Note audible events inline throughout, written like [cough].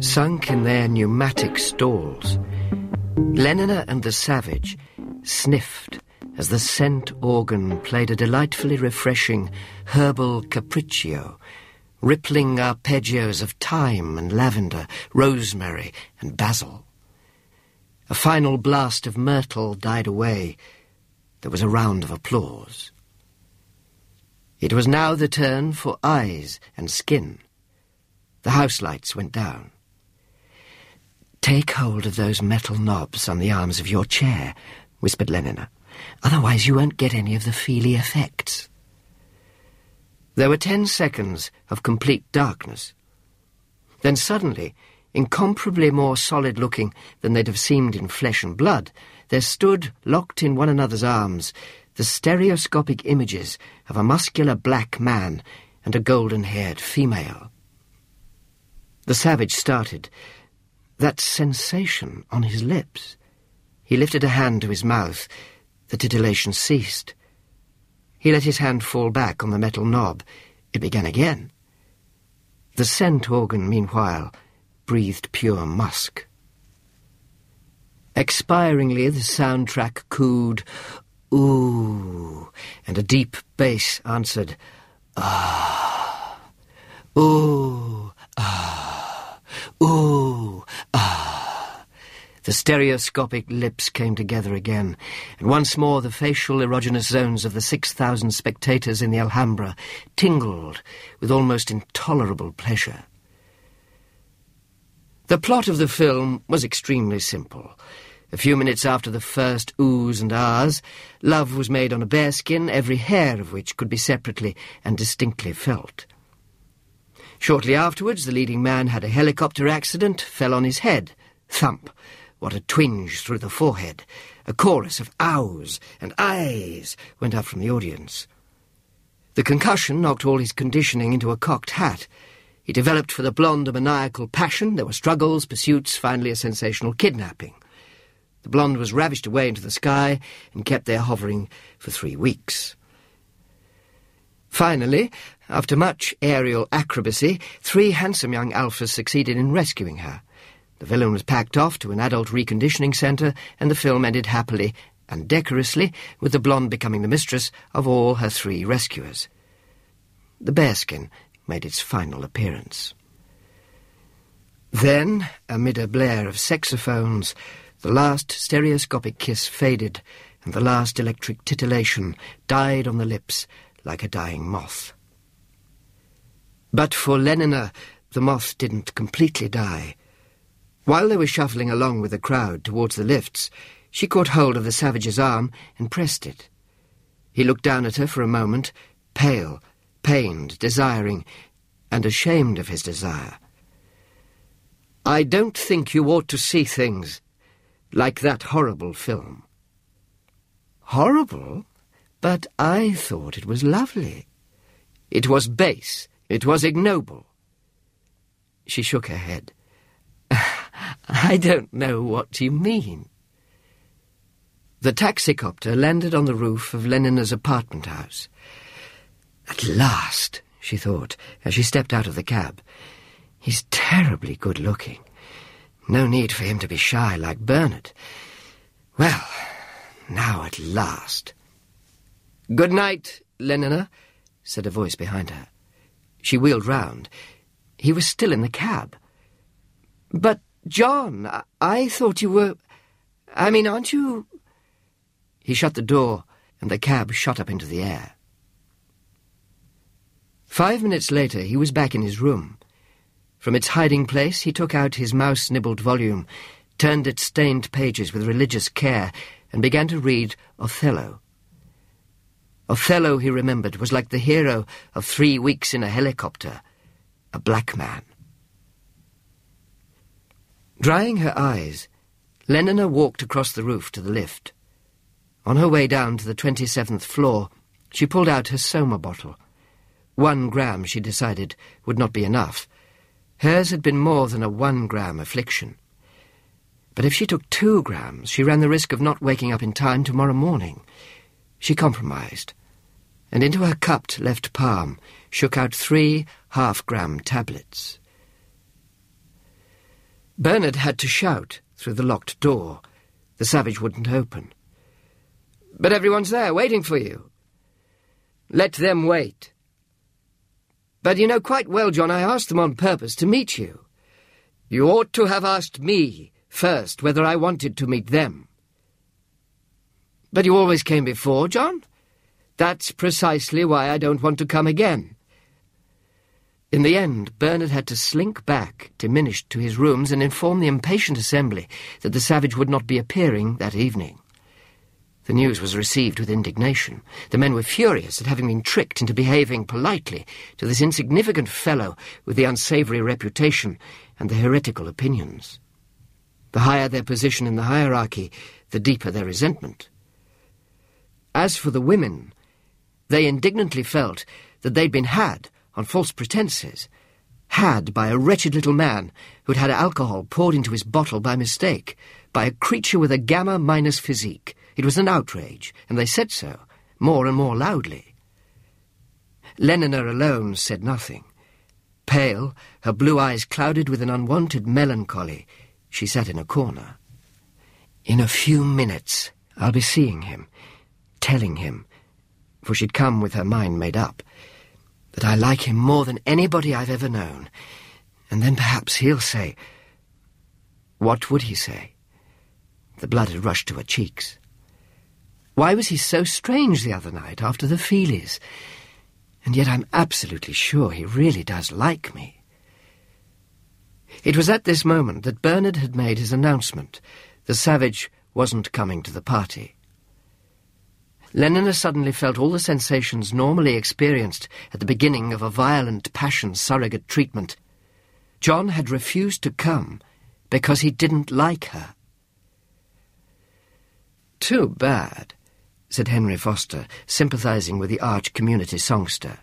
Sunk in their pneumatic stalls, Lenina and the Savage sniffed as the scent organ played a delightfully refreshing herbal capriccio, rippling arpeggios of thyme and lavender, rosemary and basil. A final blast of myrtle died away. There was a round of applause. It was now the turn for eyes and skin. The house lights went down. Take hold of those metal knobs on the arms of your chair, whispered Lenina. Otherwise you won't get any of the feely effects. There were ten seconds of complete darkness. Then suddenly, incomparably more solid-looking than they'd have seemed in flesh and blood, there stood, locked in one another's arms, the stereoscopic images of a muscular black man and a golden-haired female. The savage started, that sensation on his lips. He lifted a hand to his mouth. The titillation ceased. He let his hand fall back on the metal knob. It began again. The scent organ, meanwhile, breathed pure musk. Expiringly, the soundtrack cooed, ooh, and a deep bass answered, ah, ooh, ah, ooh, ah. The stereoscopic lips came together again, and once more the facial erogenous zones of the 6,000 spectators in the Alhambra tingled with almost intolerable pleasure. The plot of the film was extremely simple. A few minutes after the first oohs and ahs, love was made on a bearskin, every hair of which could be separately and distinctly felt. Shortly afterwards, the leading man had a helicopter accident, fell on his head. Thump! What a twinge through the forehead! A chorus of ows and ayes went up from the audience. The concussion knocked all his conditioning into a cocked hat. He developed for the blonde a maniacal passion. There were struggles, pursuits, finally a sensational kidnapping. The blonde was ravished away into the sky and kept there hovering for three weeks. Finally, after much aerial acrobacy, three handsome young alphas succeeded in rescuing her. The villain was packed off to an adult reconditioning centre, and the film ended happily and decorously, with the blonde becoming the mistress of all her three rescuers. The bearskin made its final appearance. Then, amid a blare of saxophones, the last stereoscopic kiss faded, and the last electric titillation died on the lips like a dying moth. But for Lenina, the moth didn't completely die. While they were shuffling along with the crowd towards the lifts, she caught hold of the savage's arm and pressed it. He looked down at her for a moment, pale, pained, desiring, and ashamed of his desire. I don't think you ought to see things like that horrible film. Horrible? But I thought it was lovely. It was base. It was ignoble. She shook her head. [laughs] I don't know what you mean. The taxicopter landed on the roof of Lenina's apartment house. At last, she thought, as she stepped out of the cab. He's terribly good-looking. No need for him to be shy like Bernard. Well, now at last. Good night, Lenina, said a voice behind her. She wheeled round. He was still in the cab. But, John, I, I thought you were... I mean, aren't you... He shut the door, and the cab shot up into the air. Five minutes later, he was back in his room. From its hiding place, he took out his mouse-nibbled volume, turned its stained pages with religious care, and began to read Othello. Othello, he remembered, was like the hero of Three Weeks in a Helicopter, a black man. Drying her eyes, Lenina walked across the roof to the lift. On her way down to the 27th floor, she pulled out her Soma bottle. One gram, she decided, would not be enough. Hers had been more than a one-gram affliction. But if she took two grams, she ran the risk of not waking up in time tomorrow morning. She compromised, and into her cupped left palm shook out three half-gram tablets. Bernard had to shout through the locked door. The savage wouldn't open. But everyone's there, waiting for you. Let them wait. But you know quite well, John, I asked them on purpose to meet you. You ought to have asked me first whether I wanted to meet them. But you always came before, John. That's precisely why I don't want to come again. In the end, Bernard had to slink back, diminished, to his rooms and inform the impatient assembly that the savage would not be appearing that evening. The news was received with indignation. The men were furious at having been tricked into behaving politely to this insignificant fellow with the unsavoury reputation and the heretical opinions. The higher their position in the hierarchy, the deeper their resentment. As for the women, they indignantly felt that they'd been had on false pretences, had by a wretched little man who'd had alcohol poured into his bottle by mistake, by a creature with a gamma minus physique. It was an outrage, and they said so, more and more loudly. Lenina alone said nothing. Pale, her blue eyes clouded with an unwonted melancholy, she sat in a corner. In a few minutes, I'll be seeing him, telling him, for she'd come with her mind made up, that I like him more than anybody I've ever known. And then perhaps he'll say... What would he say? The blood had rushed to her cheeks. Why was he so strange the other night after the Feelies? And yet I'm absolutely sure he really does like me. It was at this moment that Bernard had made his announcement. The savage wasn't coming to the party. Lenina suddenly felt all the sensations normally experienced at the beginning of a violent passion surrogate treatment. John had refused to come because he didn't like her. Too bad, said Henry Foster, sympathizing with the arch community songster.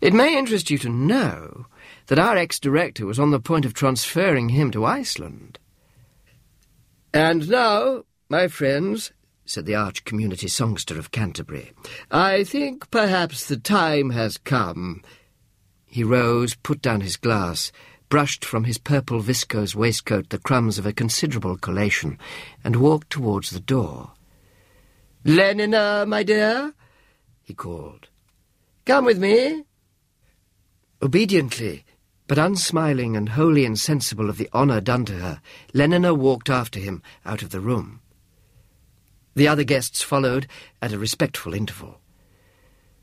It may interest you to know that our ex-director was on the point of transferring him to Iceland. And now, my friends, said the arch community songster of Canterbury, I think perhaps the time has come. He rose, put down his glass, brushed from his purple viscose waistcoat the crumbs of a considerable collation, and walked towards the door. Lenina, uh, my dear, he called. Come with me. Obediently, but unsmiling and wholly insensible of the honour done to her, Lenina uh, walked after him out of the room. The other guests followed at a respectful interval.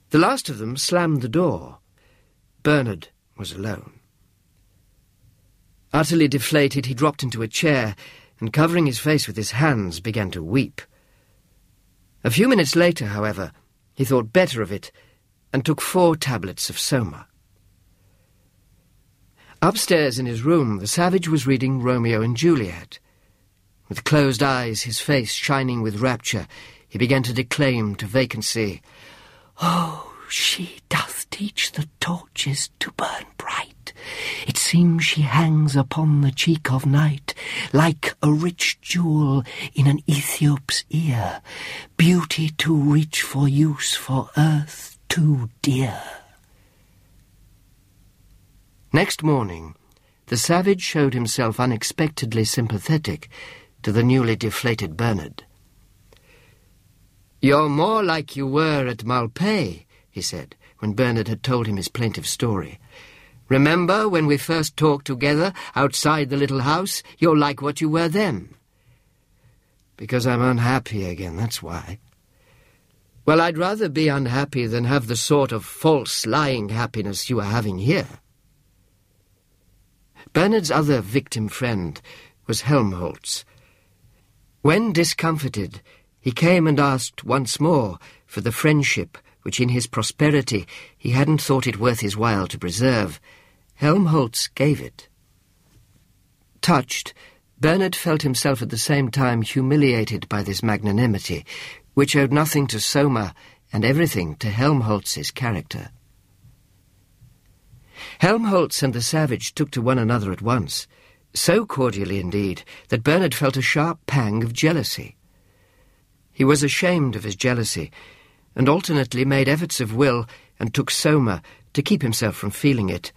The last of them slammed the door. Bernard was alone. Utterly deflated, he dropped into a chair and, covering his face with his hands, began to weep. A few minutes later, however, he thought better of it and took four tablets of soma. Upstairs in his room, the savage was reading Romeo and Juliet. With closed eyes, his face shining with rapture, he began to declaim to vacancy, Oh, she doth teach the torches to burn bright. It seems she hangs upon the cheek of night, like a rich jewel in an Ethiop's ear, beauty too rich for use for earth too dear. Next morning, the savage showed himself unexpectedly sympathetic to the newly deflated Bernard. You're more like you were at Malpais, he said, when Bernard had told him his plaintive story. Remember when we first talked together outside the little house? You're like what you were then. Because I'm unhappy again, that's why. Well, I'd rather be unhappy than have the sort of false, lying happiness you are having here. Bernard's other victim friend was Helmholtz. When discomfited, he came and asked once more for the friendship which in his prosperity he hadn't thought it worth his while to preserve. Helmholtz gave it. Touched, Bernard felt himself at the same time humiliated by this magnanimity, which owed nothing to Soma and everything to Helmholtz's character. Helmholtz and the savage took to one another at once. So cordially, indeed, that Bernard felt a sharp pang of jealousy. He was ashamed of his jealousy, and alternately made efforts of will and took soma to keep himself from feeling it.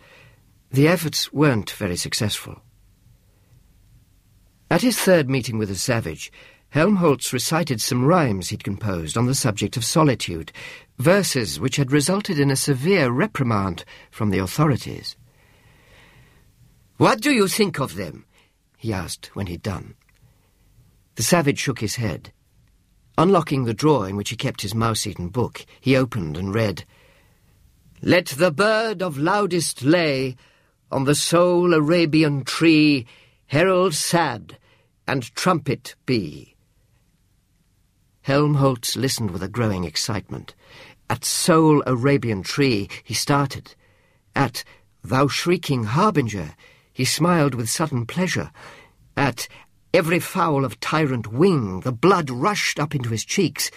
The efforts weren't very successful. At his third meeting with the savage, Helmholtz recited some rhymes he'd composed on the subject of solitude, verses which had resulted in a severe reprimand from the authorities. What do you think of them? he asked when he'd done. The savage shook his head. Unlocking the drawer in which he kept his mouse-eaten book, he opened and read, Let the bird of loudest lay on the sole Arabian tree herald sad and trumpet be. Helmholtz listened with a growing excitement. At sole Arabian tree he started. At thou shrieking harbinger he smiled with sudden pleasure. At every fowl of tyrant wing the blood rushed up into his cheeks.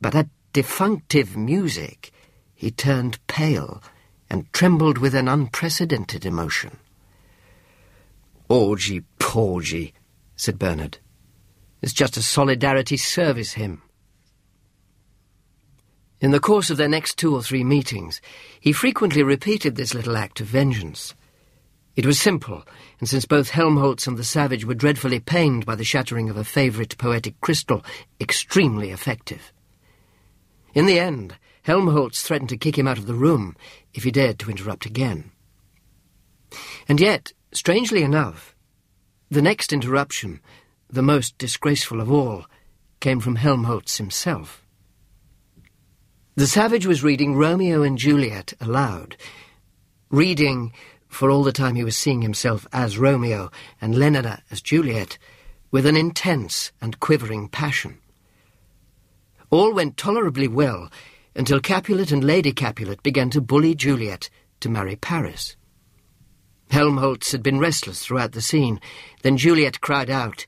But at defunctive music he turned pale and trembled with an unprecedented emotion. Orgy porgy, said Bernard. It's just a solidarity service hymn. In the course of their next two or three meetings, he frequently repeated this little act of vengeance. It was simple, and since both Helmholtz and the savage were dreadfully pained by the shattering of a favourite poetic crystal, extremely effective. In the end, Helmholtz threatened to kick him out of the room if he dared to interrupt again. And yet, strangely enough, the next interruption, the most disgraceful of all, came from Helmholtz himself. The savage was reading Romeo and Juliet aloud, reading, for all the time he was seeing himself as Romeo and Lenina as Juliet, with an intense and quivering passion. All went tolerably well until Capulet and Lady Capulet began to bully Juliet to marry Paris. Helmholtz had been restless throughout the scene. Then Juliet cried out,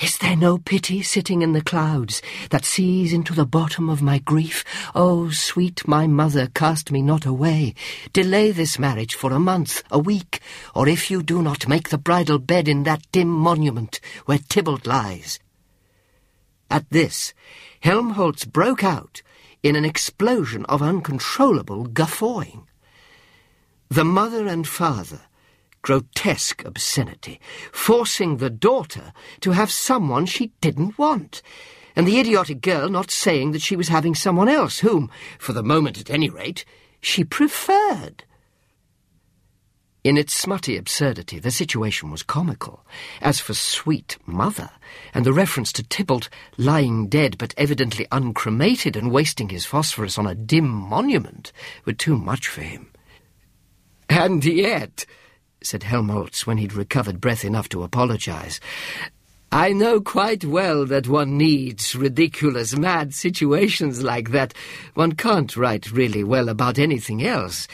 is there no pity sitting in the clouds that sees into the bottom of my grief? Oh, sweet my mother, cast me not away. Delay this marriage for a month, a week, or if you do not make the bridal bed in that dim monument where Tybalt lies. At this, Helmholtz broke out in an explosion of uncontrollable guffawing. The mother and father grotesque obscenity, forcing the daughter to have someone she didn't want, and the idiotic girl not saying that she was having someone else whom, for the moment at any rate, she preferred. In its smutty absurdity, the situation was comical. As for sweet mother, and the reference to Tybalt lying dead but evidently uncremated and wasting his phosphorus on a dim monument, were too much for him. And yet, said Helmholtz when he'd recovered breath enough to apologize. I know quite well that one needs ridiculous, mad situations like that. One can't write really well about anything else.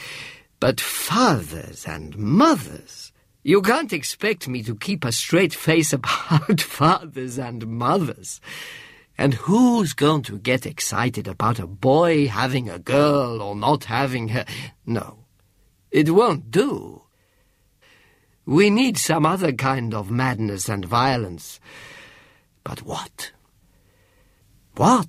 But fathers and mothers... You can't expect me to keep a straight face [laughs] about fathers and mothers. And who's going to get excited about a boy having a girl or not having her? No, it won't do. We need some other kind of madness and violence. But what? What?